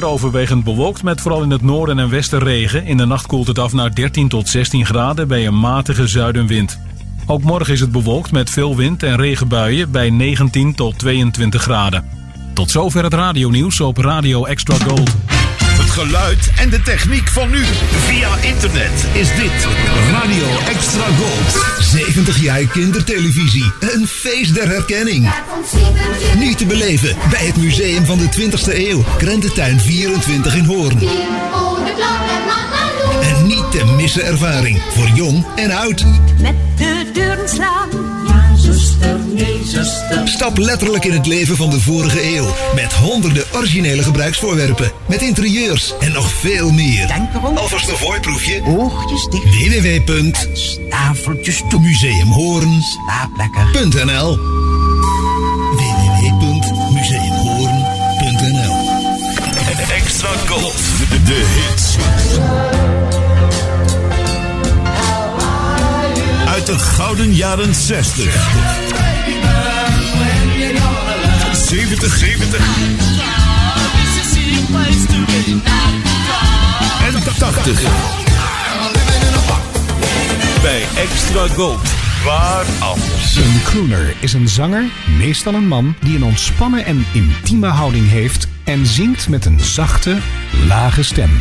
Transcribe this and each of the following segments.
weer overwegend bewolkt met vooral in het noorden en westen regen. In de nacht koelt het af naar 13 tot 16 graden bij een matige zuidenwind. Ook morgen is het bewolkt met veel wind en regenbuien bij 19 tot 22 graden. Tot zover het radionieuws op Radio Extra Gold. Geluid en de techniek van nu. Via internet is dit Radio Extra Gold. 70 jaar kindertelevisie. Een feest der herkenning. Nu te beleven bij het Museum van de 20e Eeuw. Krententuin 24 in Hoorn. Een niet te missen ervaring voor jong en oud. Met de deuren slaan. Ja, zuster, nee, zuster. Stap letterlijk in het leven van de vorige eeuw. Met honderden originele gebruiksvoorwerpen. Met interieurs en nog veel meer. Denk erom. Alvast een voorproefje. Oogjes dicht. Slaap lekker. www.museumhoorn.nl Extra Gold. De, de hits. De gouden jaren 60. 70, 70. En 80. Bij Extra Gold. Waar anders? Een crooner is een zanger, meestal een man, die een ontspannen en intieme houding heeft en zingt met een zachte, lage stem.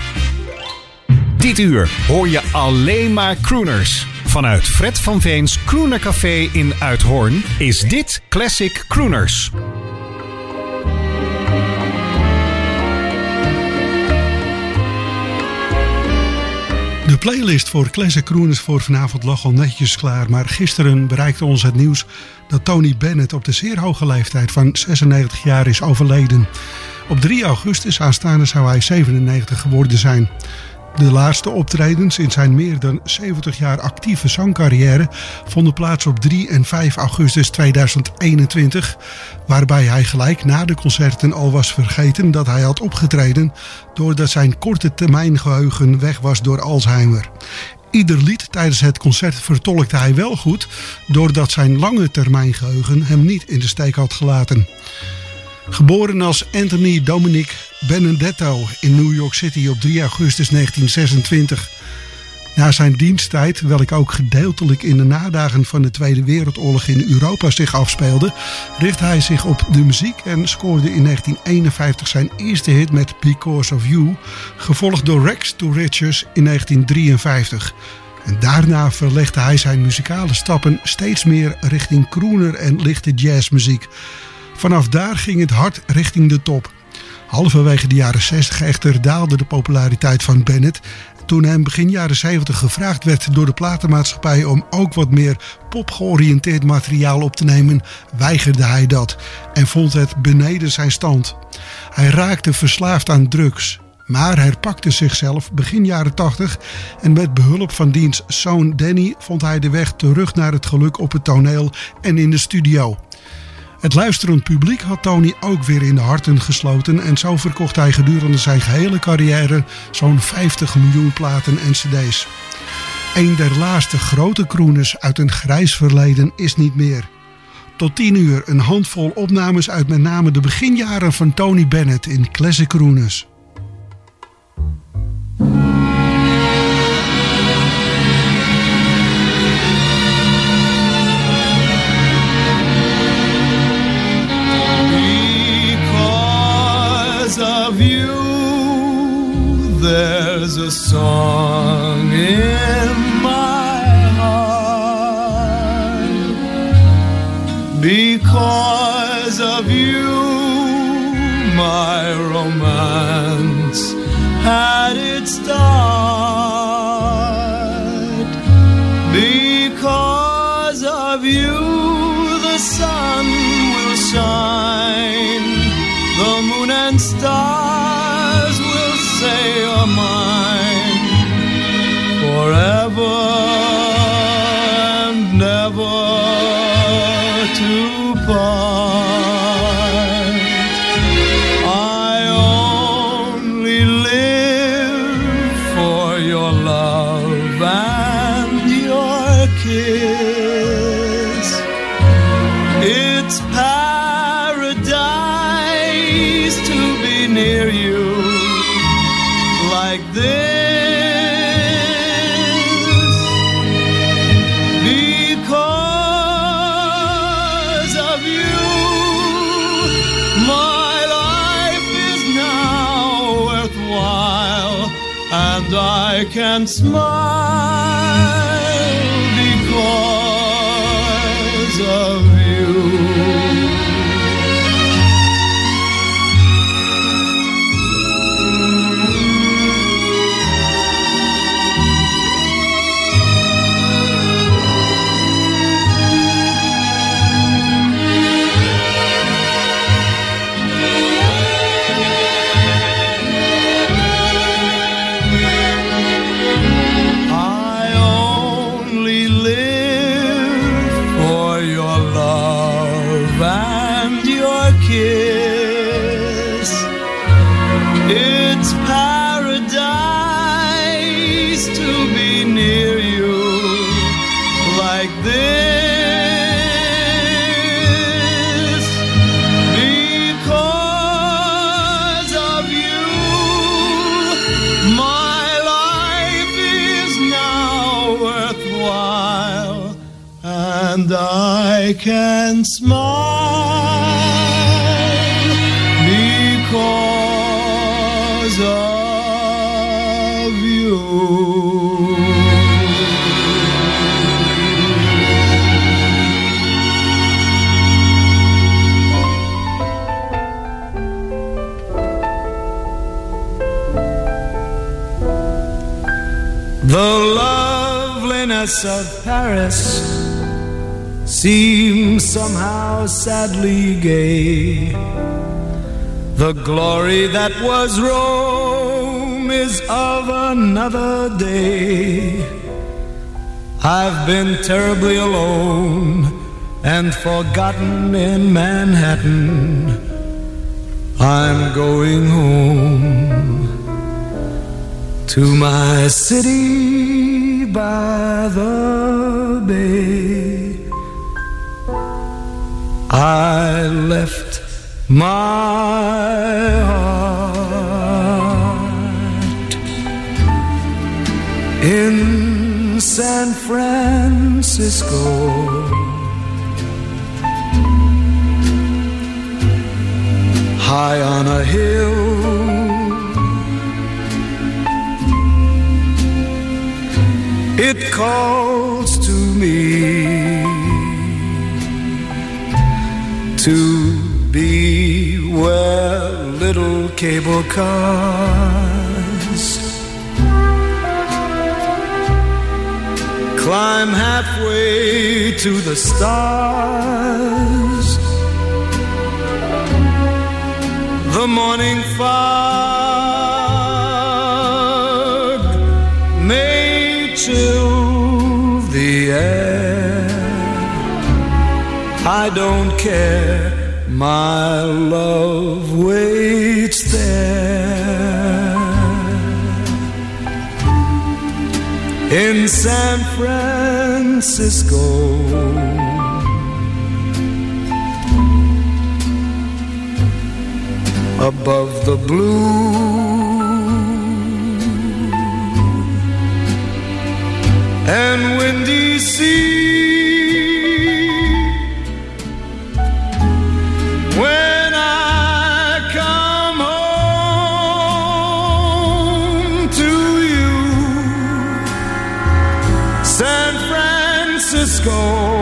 Dit uur hoor je alleen maar crooners. Vanuit Fred van Veens Crooner Café in Uithoorn is dit Classic Crooners. De playlist voor Classic Crooners voor vanavond lag al netjes klaar. Maar gisteren bereikte ons het nieuws dat Tony Bennett op de zeer hoge leeftijd van 96 jaar is overleden. Op 3 augustus aanstaande zou hij 97 geworden zijn. De laatste optredens in zijn meer dan 70 jaar actieve zangcarrière vonden plaats op 3 en 5 augustus 2021, waarbij hij gelijk na de concerten al was vergeten dat hij had opgetreden doordat zijn korte termijn geheugen weg was door Alzheimer. Ieder lied tijdens het concert vertolkte hij wel goed, doordat zijn lange termijn geheugen hem niet in de steek had gelaten. Geboren als Anthony Dominic Benedetto in New York City op 3 augustus 1926. Na zijn diensttijd, welk ook gedeeltelijk in de nadagen van de Tweede Wereldoorlog in Europa zich afspeelde, richtte hij zich op de muziek en scoorde in 1951 zijn eerste hit met Because of You, gevolgd door Rex to Riches in 1953. En daarna verlegde hij zijn muzikale stappen steeds meer richting crooner en lichte jazzmuziek. Vanaf daar ging het hard richting de top. Halverwege de jaren 60 echter daalde de populariteit van Bennett. Toen hem begin jaren 70 gevraagd werd door de platenmaatschappij om ook wat meer popgeoriënteerd materiaal op te nemen, weigerde hij dat en vond het beneden zijn stand. Hij raakte verslaafd aan drugs, maar herpakte zichzelf begin jaren 80 en met behulp van diens zoon Danny vond hij de weg terug naar het geluk op het toneel en in de studio. Het luisterend publiek had Tony ook weer in de harten gesloten en zo verkocht hij gedurende zijn gehele carrière zo'n 50 miljoen platen en cd's. Een der laatste grote crooners uit een grijs verleden is niet meer. Tot 10 uur een handvol opnames uit met name de beginjaren van Tony Bennett in Classic Crooners. Of somehow sadly gay. The glory that was Rome is of another day. I've been terribly alone and forgotten in Manhattan. I'm going home to my city by the bay. I left my heart in San Francisco. High on a hill it calls to me to be where little cable cars climb halfway to the stars. The morning fog may chill the air. I don't care, my love waits there. In San Francisco. above the blue and windy sea. Francisco.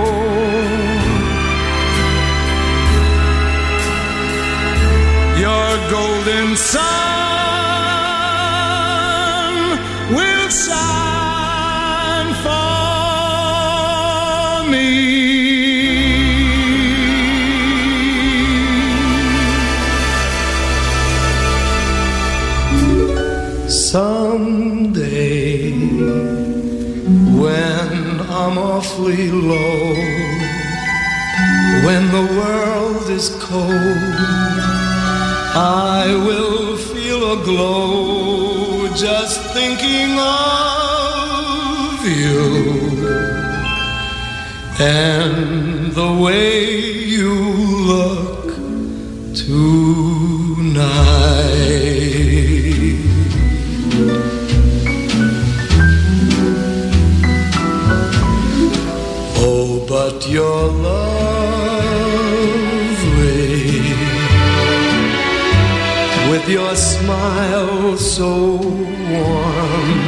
Low, when the world is cold. I will feel a glow just thinking of you and the way you look you're lovely with your smile so warm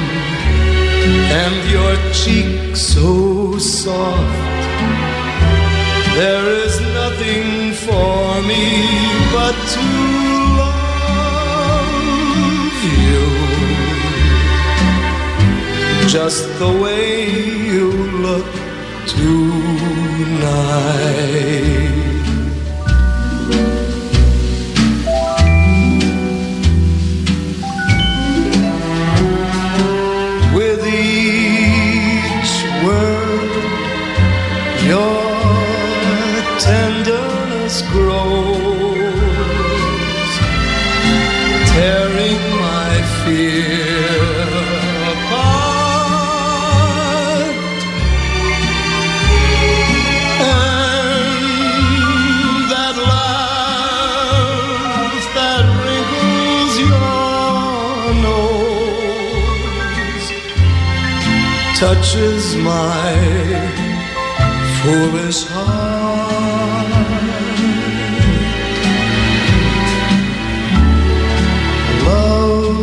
and your cheek so soft. There is nothing for me but to love you just the way you look tonight. Touches my foolish heart.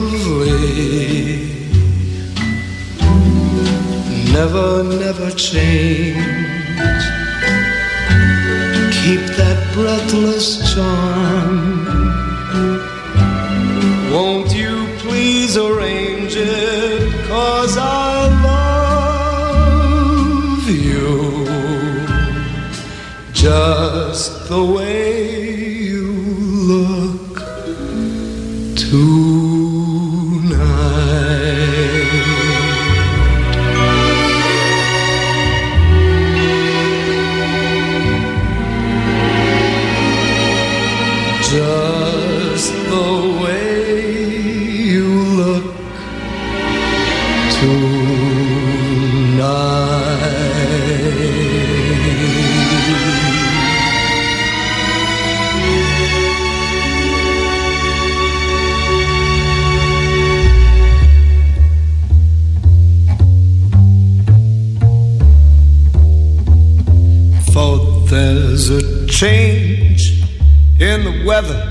Lovely, never, never change. Keep that breathless charm. There's a change in the weather.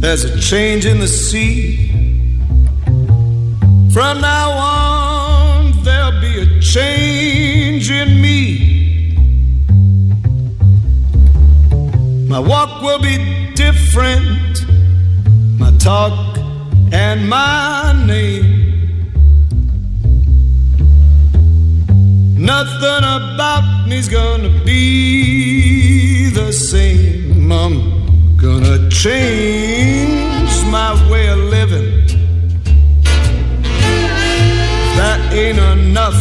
There's a change in the sea. From now on, there'll be a change in me. My walk will be different, my talk and my name. Nothing about me's gonna be the same. I'm gonna change my way of living. That ain't enough.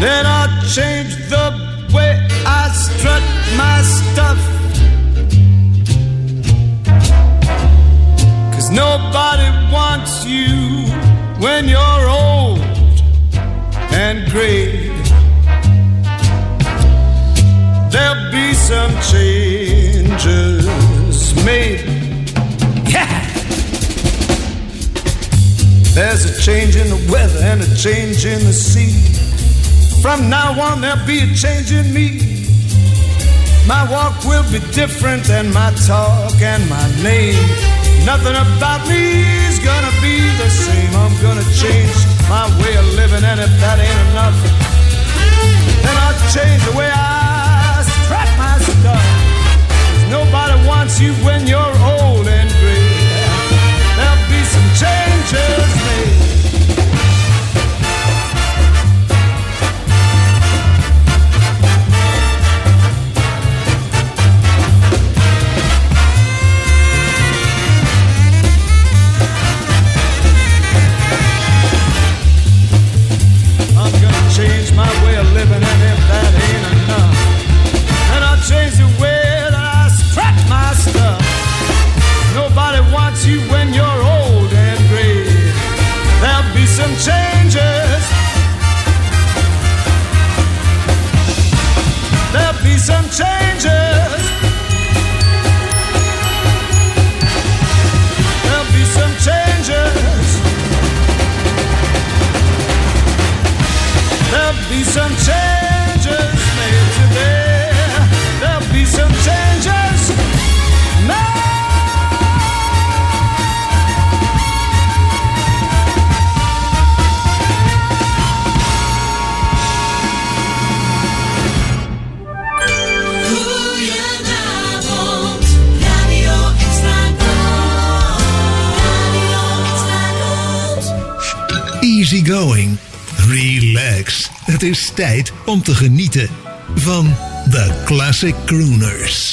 Then I'll change the way I strut my stuff. Cause nobody wants you when you're old and gray. There'll be some changes made. Yeah! There's a change in the weather and a change in the sea. From now on, there'll be a change in me. My walk will be different than my talk and my name. Nothing about me is gonna be the same. I'm gonna change my way of living, and if that ain't enough, then I'll change the way I strap my stuff. Nobody wants you when you're old and gray. There'll be some changes made. Tijd om te genieten van The Classic Crooners.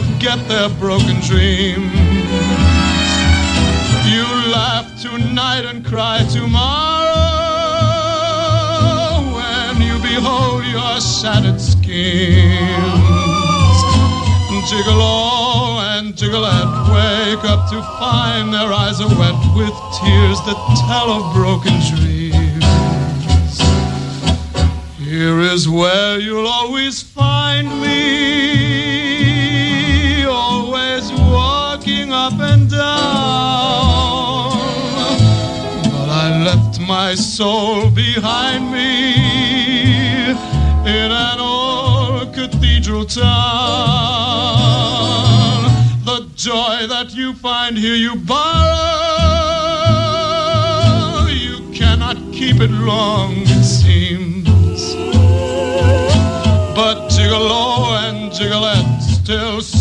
Forget their broken dreams. You laugh tonight and cry tomorrow when you behold your shattered schemes. Gigolo and Gigolette wake up to find their eyes are wet with tears that tell of broken dreams. Here is where you'll always find me, up and down. But I left my soul behind me in an old cathedral town. The joy that you find here you borrow. You cannot keep it long, it seems. But Gigolette still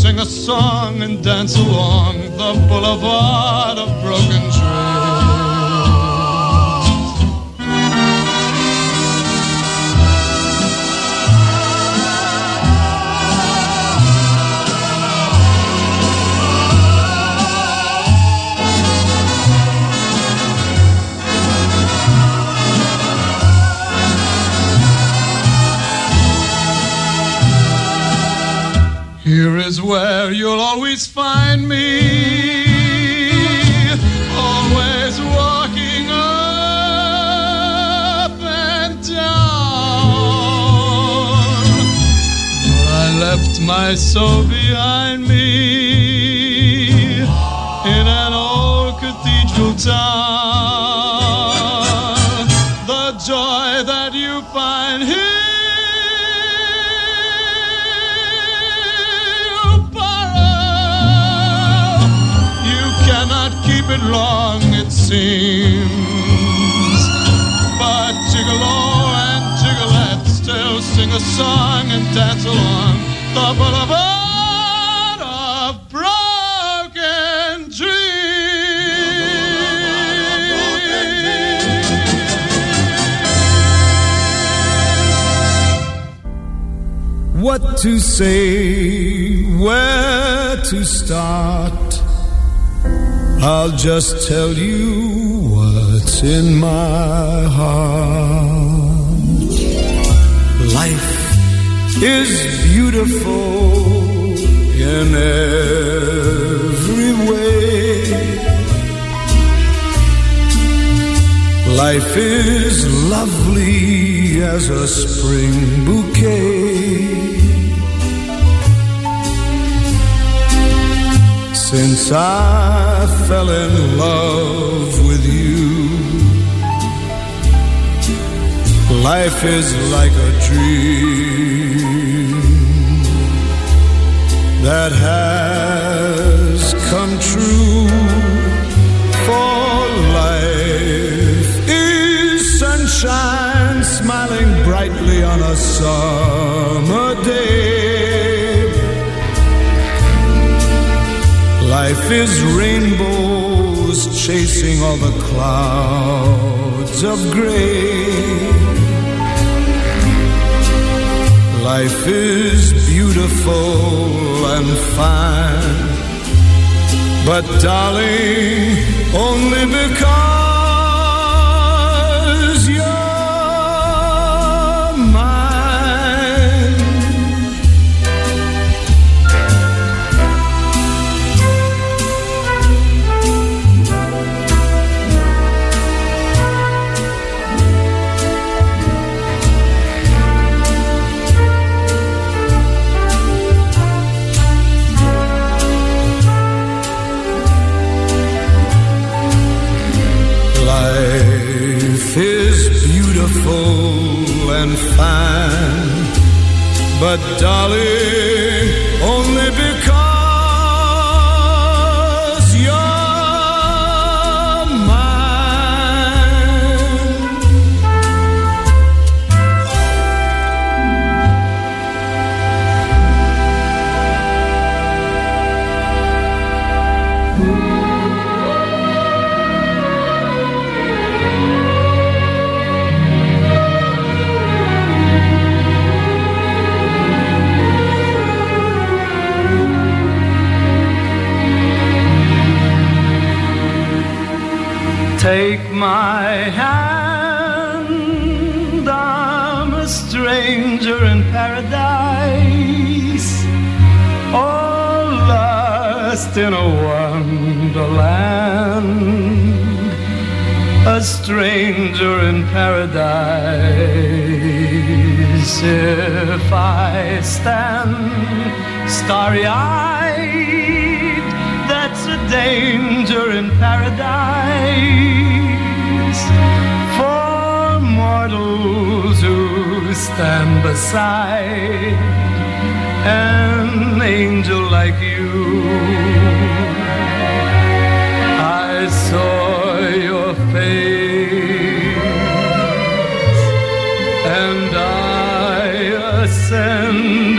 sing a song and dance along the boulevard of broken dreams. Is where you'll always find me. Always walking up and down. I left my soul behind me in an old cathedral town. Cannot it long, it seems. But Gigolo and Gigolette still sing a song and dance along the boulevard of broken What to say, where to start. I'll just tell you what's in my heart. Life is beautiful in every way. Life is lovely as a spring bouquet. Since I fell in love with you, life is like a dream that has come true. For life is sunshine smiling brightly on a summer Life is rainbows chasing all the clouds of gray. Life is beautiful and fine, but darling, only because beautiful and fine, but darling, only stranger in paradise. If I stand starry eyed, that's a danger in paradise for mortals who stand beside an angel like you. I saw your face and I ascended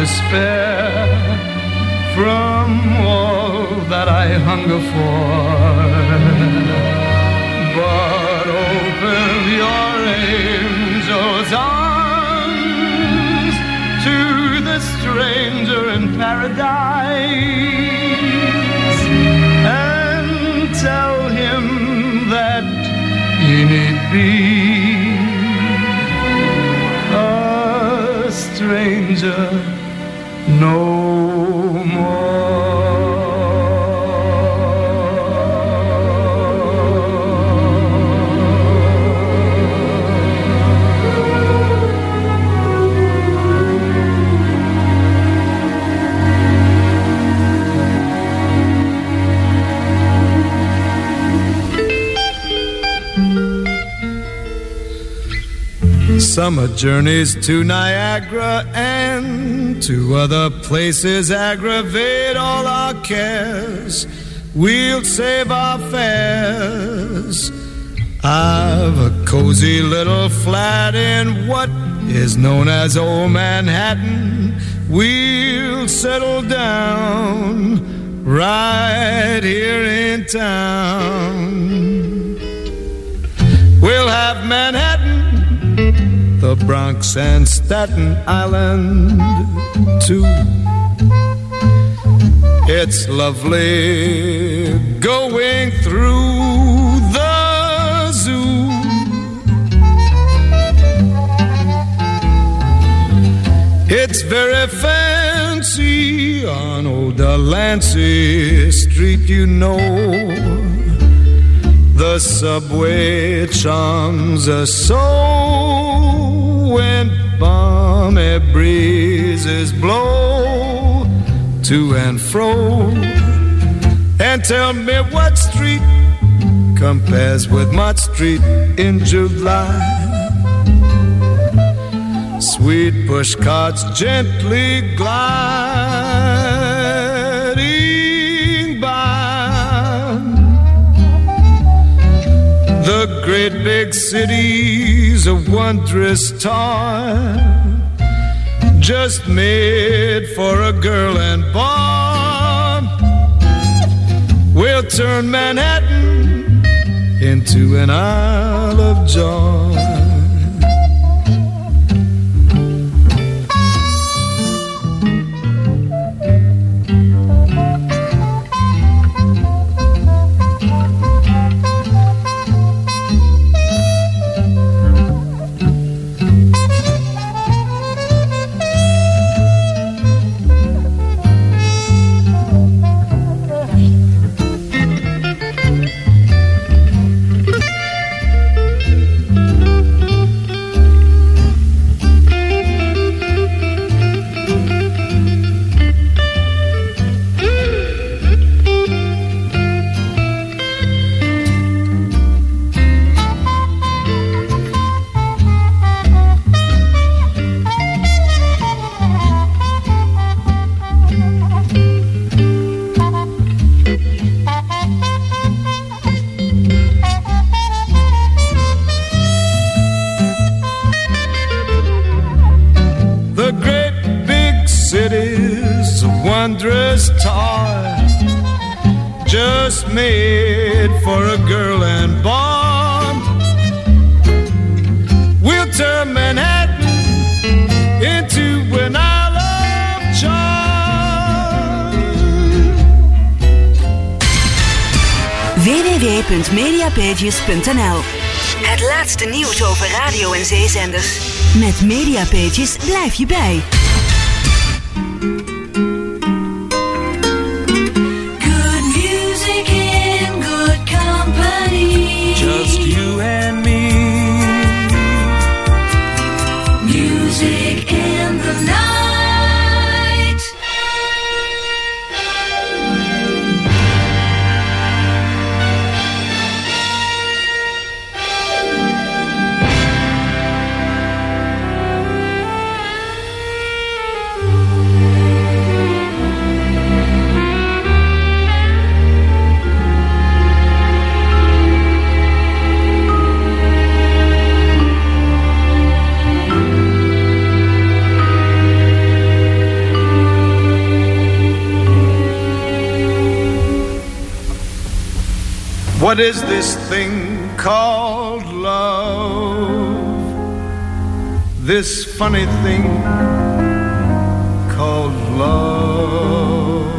dark despair from all that I hunger for. But open your angel's arms to the stranger in paradise and tell him that he need be no Summer journeys to Niagara to other places aggravate all our cares. We'll save our fares. I've a cozy little flat in what is known as Old Manhattan. We'll settle down right here in town. We'll have Manhattan, the Bronx, and Staten Island too. It's lovely going through the zoo. It's very fancy on old Delancey Street, you know. The subway charms us so when balmy breezes blow to and fro. And tell me what street compares with Mott Street in July. Sweet push carts gently gliding The great big city's a wondrous town, just made for a girl and boy. We'll turn Manhattan into an Isle of Joy. for a girl and bond. We'll turn Manhattan into an island of charm. www.mediapages.nl Het laatste nieuws over radio en zeezenders. Met Mediapages blijf je bij. What is this thing called love? This funny thing called love.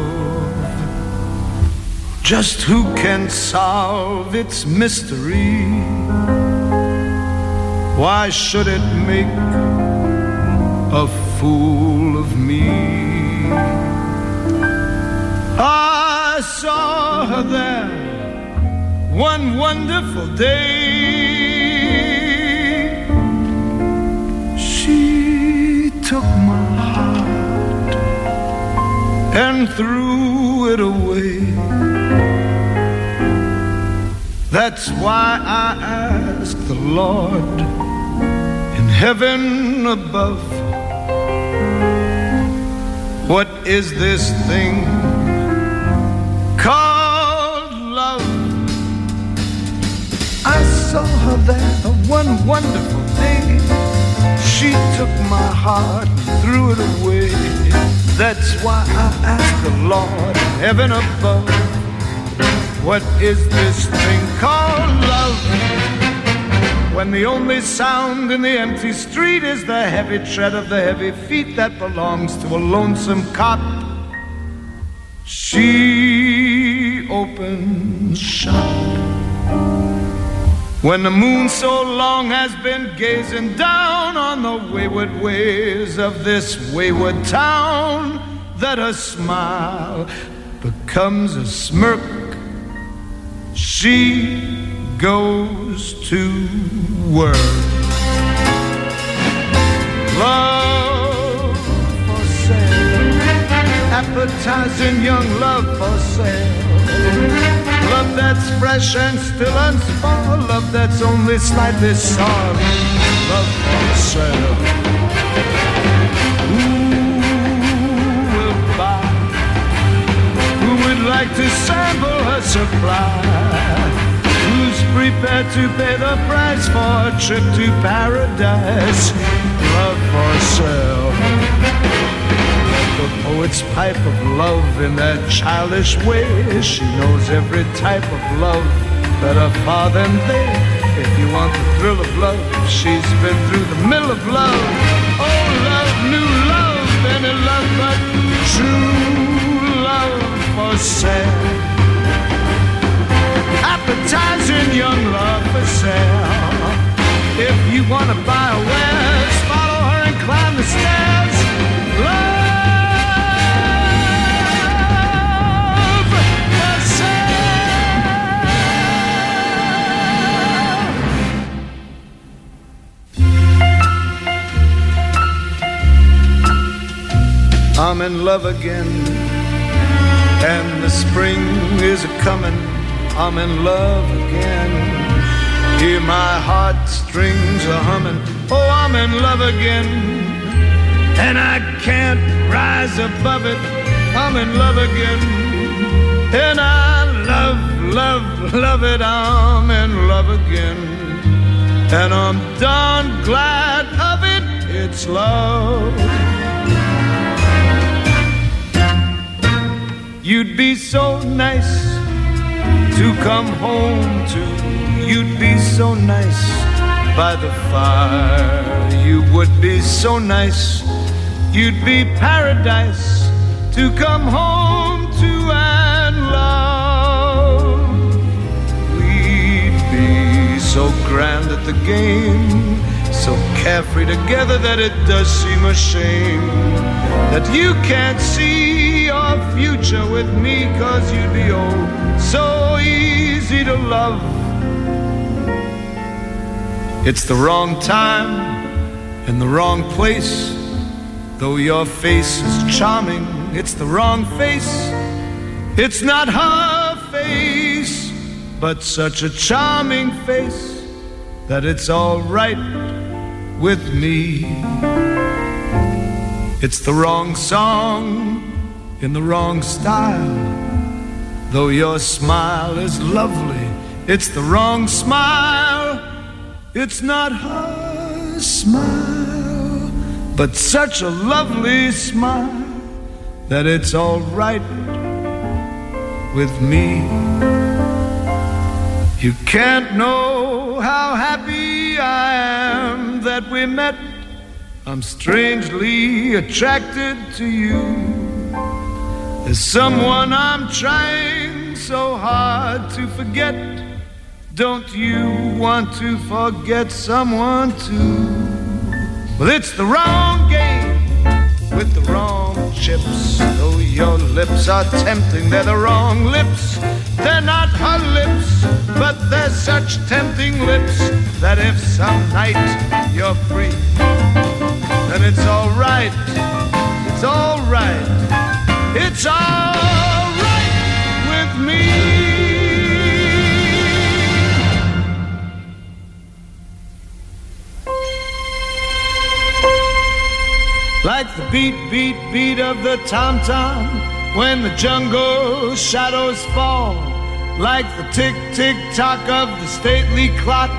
Just who can solve its mystery? Why should it make a fool of me? I saw her there one wonderful day. She took my heart and threw it away. That's why I ask the Lord in heaven above, what is this thing saw her there one wonderful day. She took my heart and threw it away. That's why I ask the Lord, in heaven above, what is this thing called love? When the only sound in the empty street is the heavy tread of the heavy feet that belongs to a lonesome cop. She opens shop. When the moon so long has been gazing down on the wayward ways of this wayward town, that a smile becomes a smirk, she goes to work. Love for sale, appetizing young love for sale Love that's fresh and still unspoiled. Love that's only slightly sour. Love for sale. Who will buy? Who would like to sample her supply? Who's prepared to pay the price for a trip to paradise? Love for sale. Oh, the poet's pipe of love in that childish way. She knows every type of love better far than they. If you want the thrill of love, she's been through the mill of love. Oh, love, new love, any love but true love for sale. Appetizing young love for sale. If you want to buy a wares, follow her and climb the stairs. I'm in love again, and the spring is a coming. I'm in love again. Hear my heartstrings a humming. Oh, I'm in love again. And I can't rise above it. I'm in love again. And I love, love, love it. I'm in love again. And I'm darn glad of it. It's love. You'd be so nice to come home to. You'd be so nice by the fire. You would be so nice. You'd be paradise to come home to and love. We'd be so grand at the game, so carefree together that it does seem a shame that you can't see future with me, cause you'd be oh so easy to love. It's the wrong time and the wrong place. Though your face is charming, it's the wrong face. It's not her face, but such a charming face that it's all right with me. It's the wrong song in the wrong style. Though your smile is lovely, it's the wrong smile. It's not her smile, but such a lovely smile that it's all right with me. You can't know how happy I am that we met. I'm strangely attracted to you. There's someone I'm trying so hard to forget. Don't you want to forget someone too? Well, it's the wrong game with the wrong chips. Though your lips are tempting, they're the wrong lips. They're not her lips, but they're such tempting lips that if some night you're free, then it's alright. It's alright. It's alright with me. like the beat, beat, beat of the tom tom when the jungle shadows fall, like the tick, tick tock of the stately clock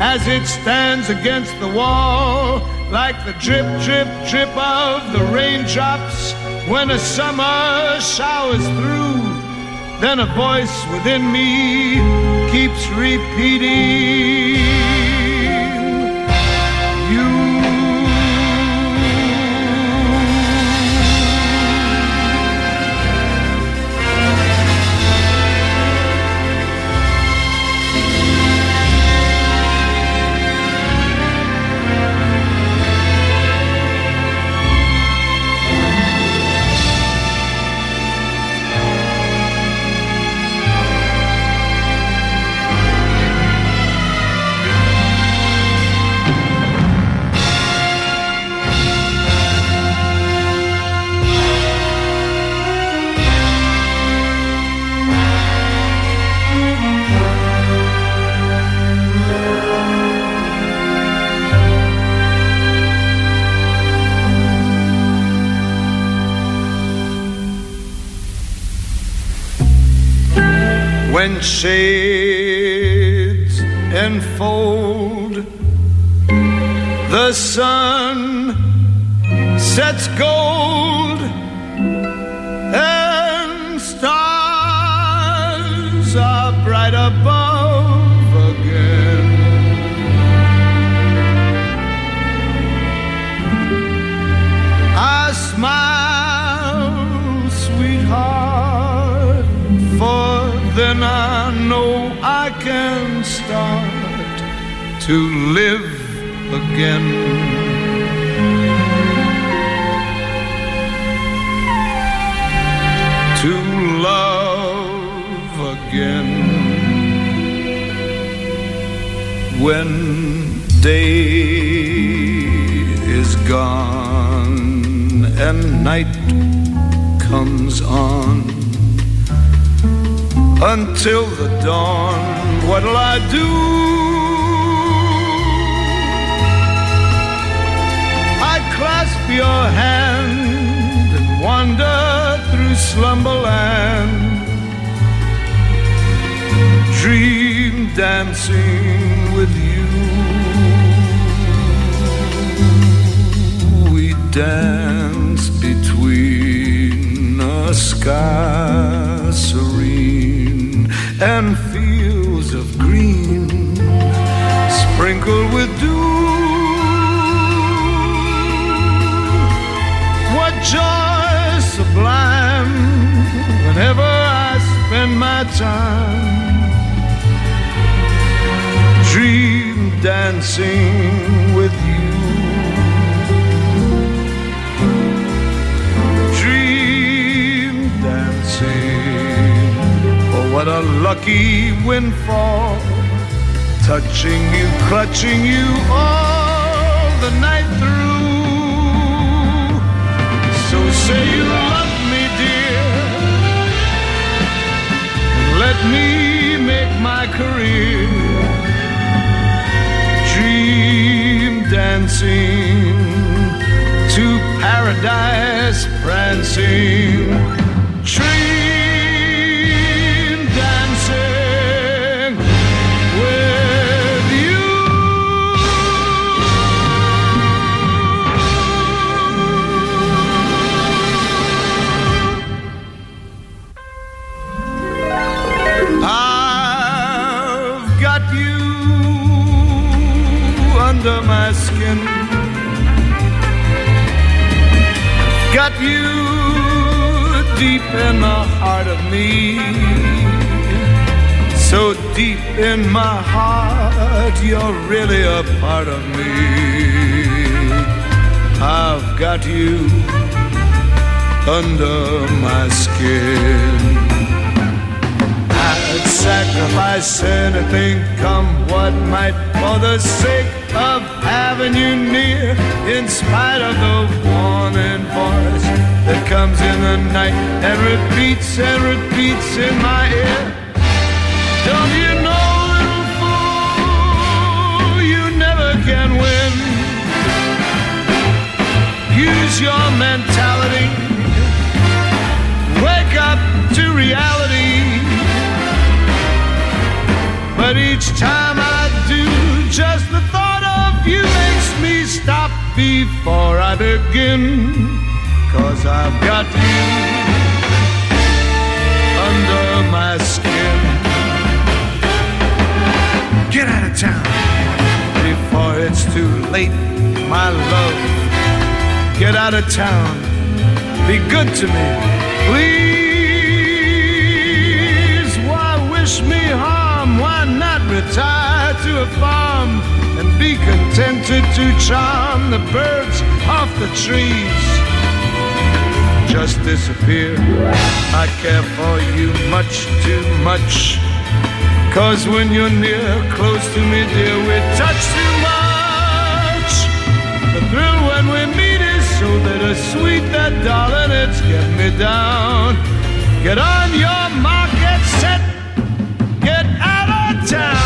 as it stands against the wall, like the drip, drip, drip of the raindrops when a summer shower's through. Then a voice within me keeps repeating. When shades again. To love again. When day is gone and night comes on until the dawn, what'll I do? Your hand and wander through slumberland, dream dancing with you. We dance between a sky serene and fields of green sprinkled with dew. Joy sublime whenever I spend my time dream dancing with you. Dream dancing. Oh, what a lucky windfall. Touching you, clutching you all the night say you love me, dear. Let me make my career dream dancing to paradise prancing. In my heart, you're really a part of me. I've got you under my skin. I'd sacrifice anything, come what might, for the sake of having you near. In spite of the warning voice that comes in the night and repeats and repeats in my ear. Don't you know, Your mentality. Wake up to reality. But each time I do, just the thought of you makes me stop before I begin. Cause I've got you under my skin. Get out of town before it's too late, my love. Get out of town. Be good to me, please. Why wish me harm? Why not retire to a farm and be contented to charm the birds off the trees? Just disappear. I care for you much too much. Cause when you're near, close to me, dear, we touch too much. The thrill when we meet so bittersweet that, darling, it's get me down. Get on your mark, get set, get out of town.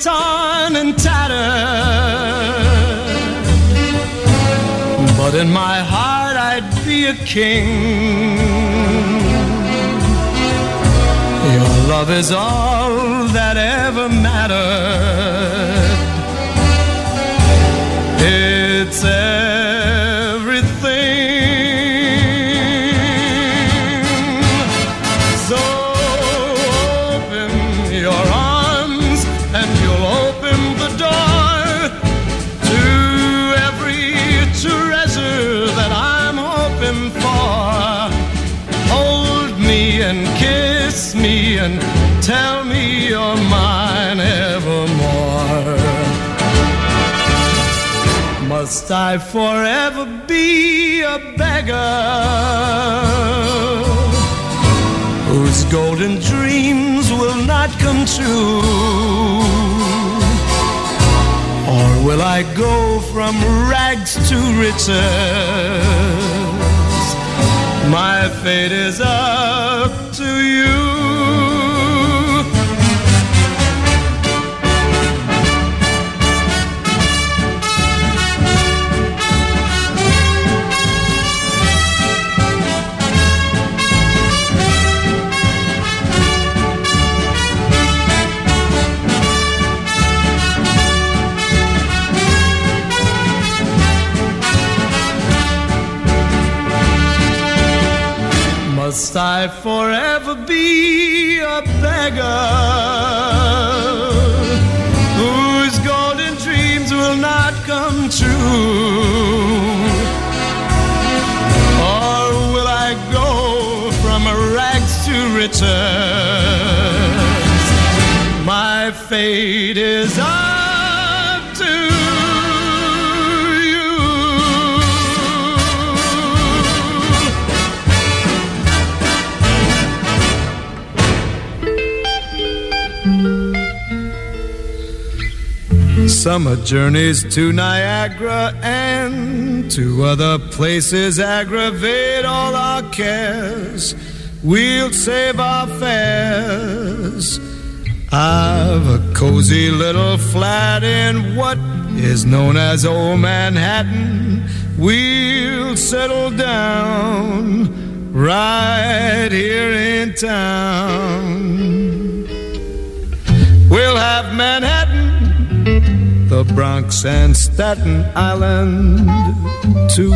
torn and tattered, but in my heart I'd be a king. Your love is all that ever mattered. For. Hold me and kiss me and tell me you're mine evermore. Must I forever be a beggar whose golden dreams will not come true? Or will I go from rags to riches? My fate is up to you. Must I forever be a beggar whose golden dreams will not come true? Or will I go from rags to riches? My fate is Summer journeys to Niagara and to other places aggravate all our cares. We'll save our fares. I've a cozy little flat in what is known as Old Manhattan. We'll settle down right here in town. We'll have Manhattan, the Bronx, and Staten Island too.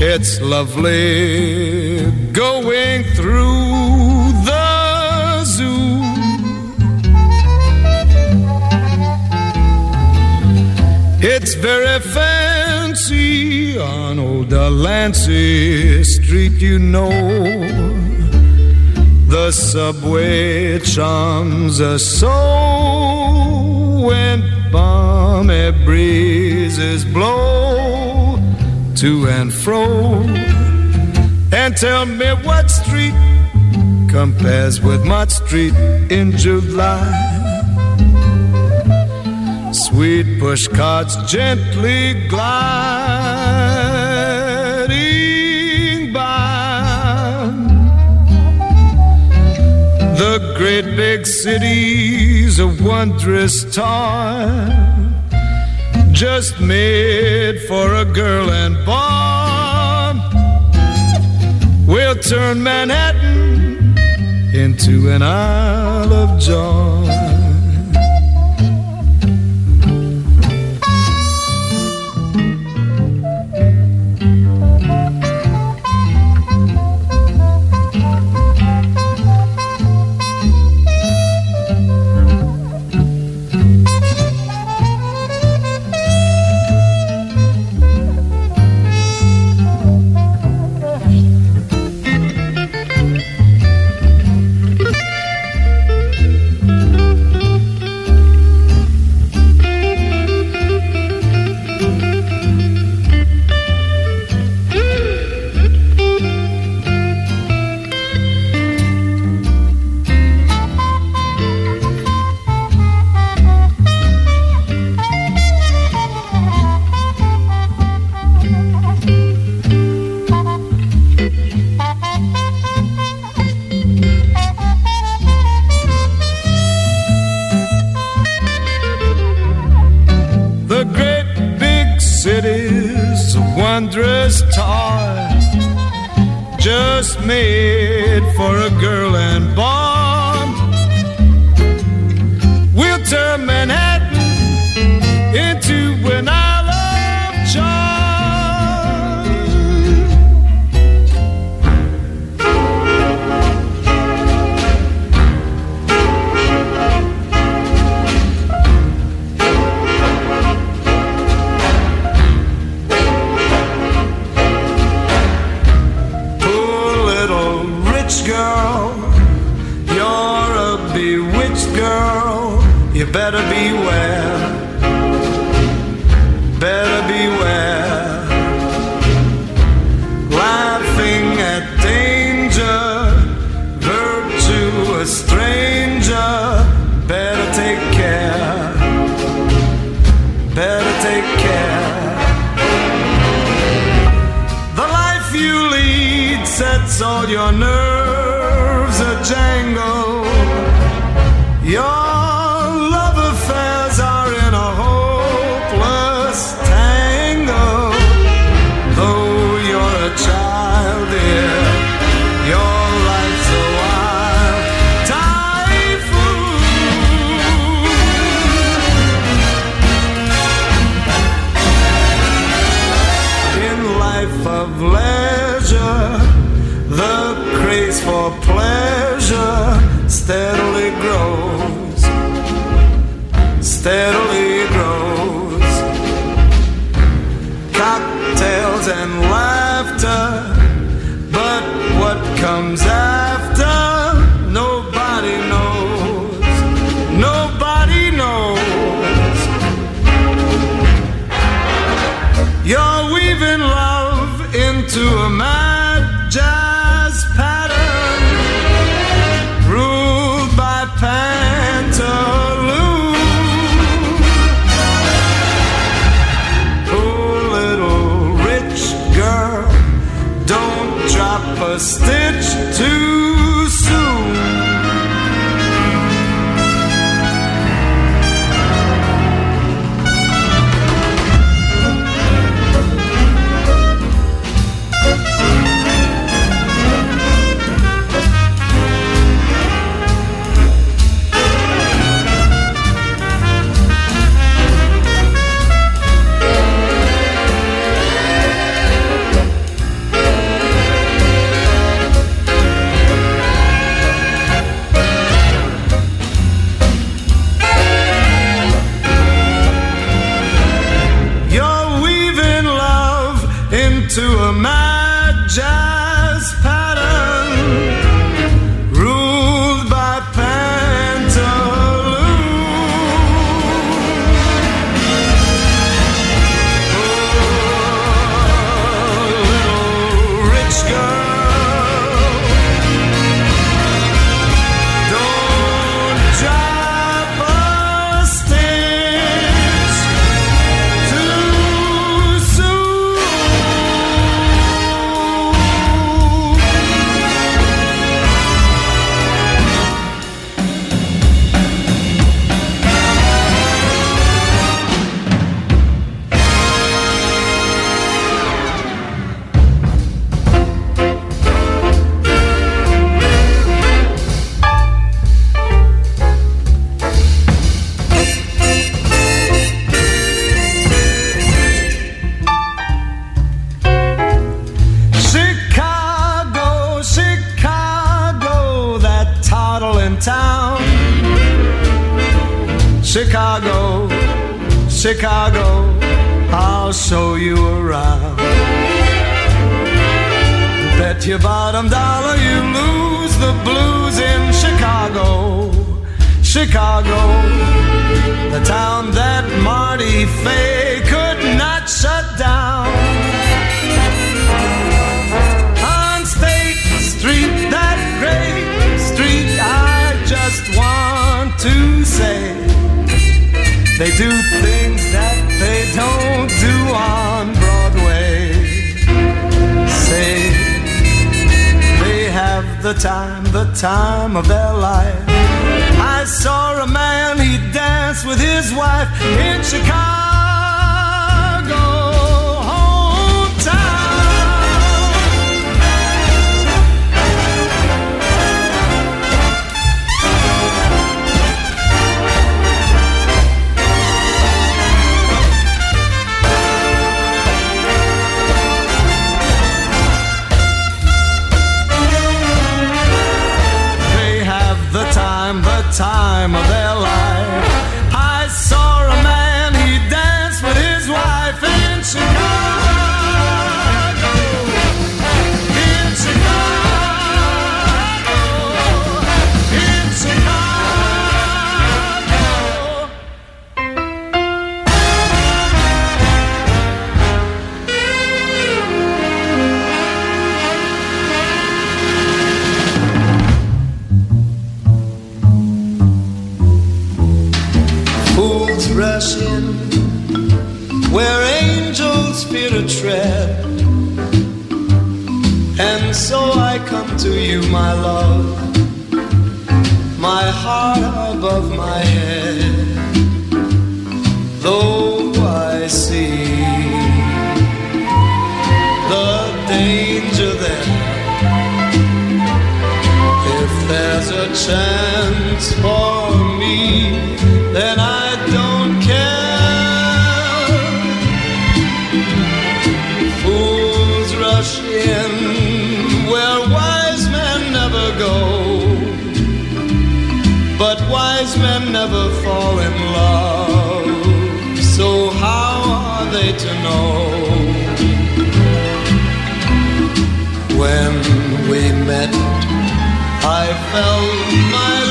It's lovely going through the zoo. It's very fancy on old Delancey Street, you know. The subway charms us so when balmy breezes blow to and fro. And tell me what street compares with Mott Street in July. Sweet push carts gently gliding The great big city's a wondrous toy, just made for a girl and boy. We'll turn Manhattan into an Isle of Joy. all your nerves a jangle. do things that they don't do on Broadway. Say they have the time, the time of their life. I saw a man, he danced with his wife in Chicago. time of that. my love, my heart. I felt my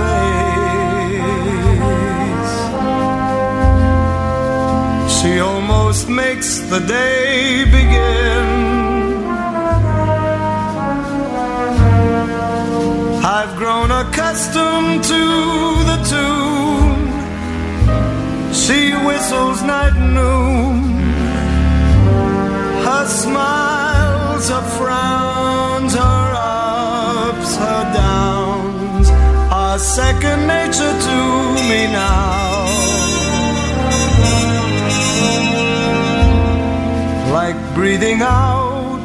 face. She almost makes the day begin. I've grown accustomed to the tune. She whistles night and noon. Her smile's a frown. second nature to me now. Like breathing out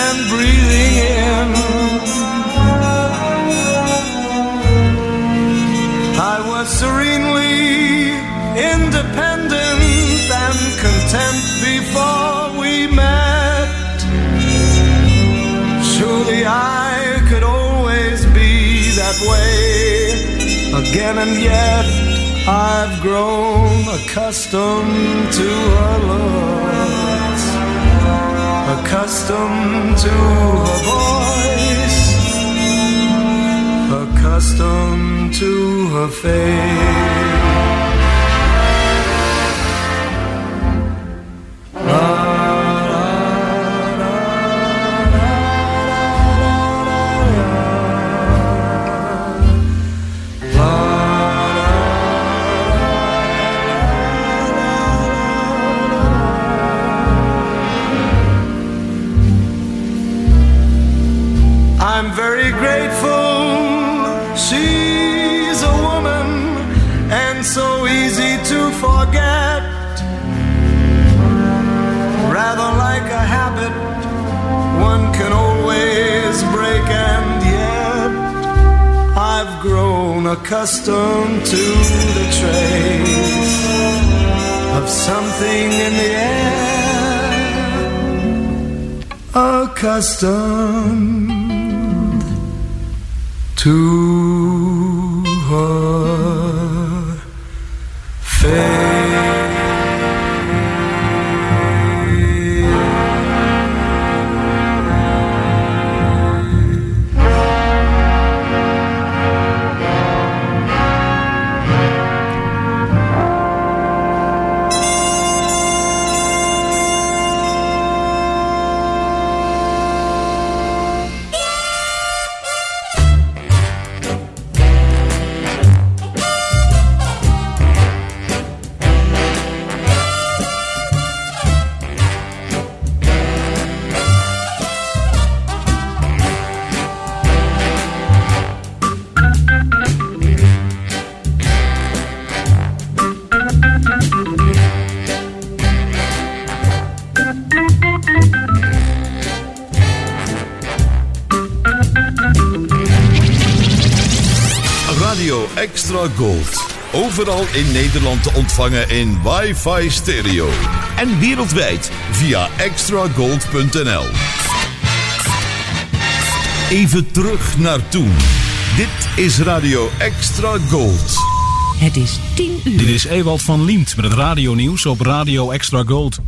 and breathing in. I was serenely independent and content before we met. Surely I could always be that way again, and yet I've grown accustomed to her looks, accustomed to her voice, accustomed to her face. accustomed to the trace of something in the air. Accustomed to her face. Extra Gold. Overal in Nederland te ontvangen in wifi stereo. En wereldwijd via extragold.nl. Even terug naar toen. Dit is Radio Extra Gold. Het is 10 uur. Dit is Ewald van Liemt met het radionieuws op Radio Extra Gold.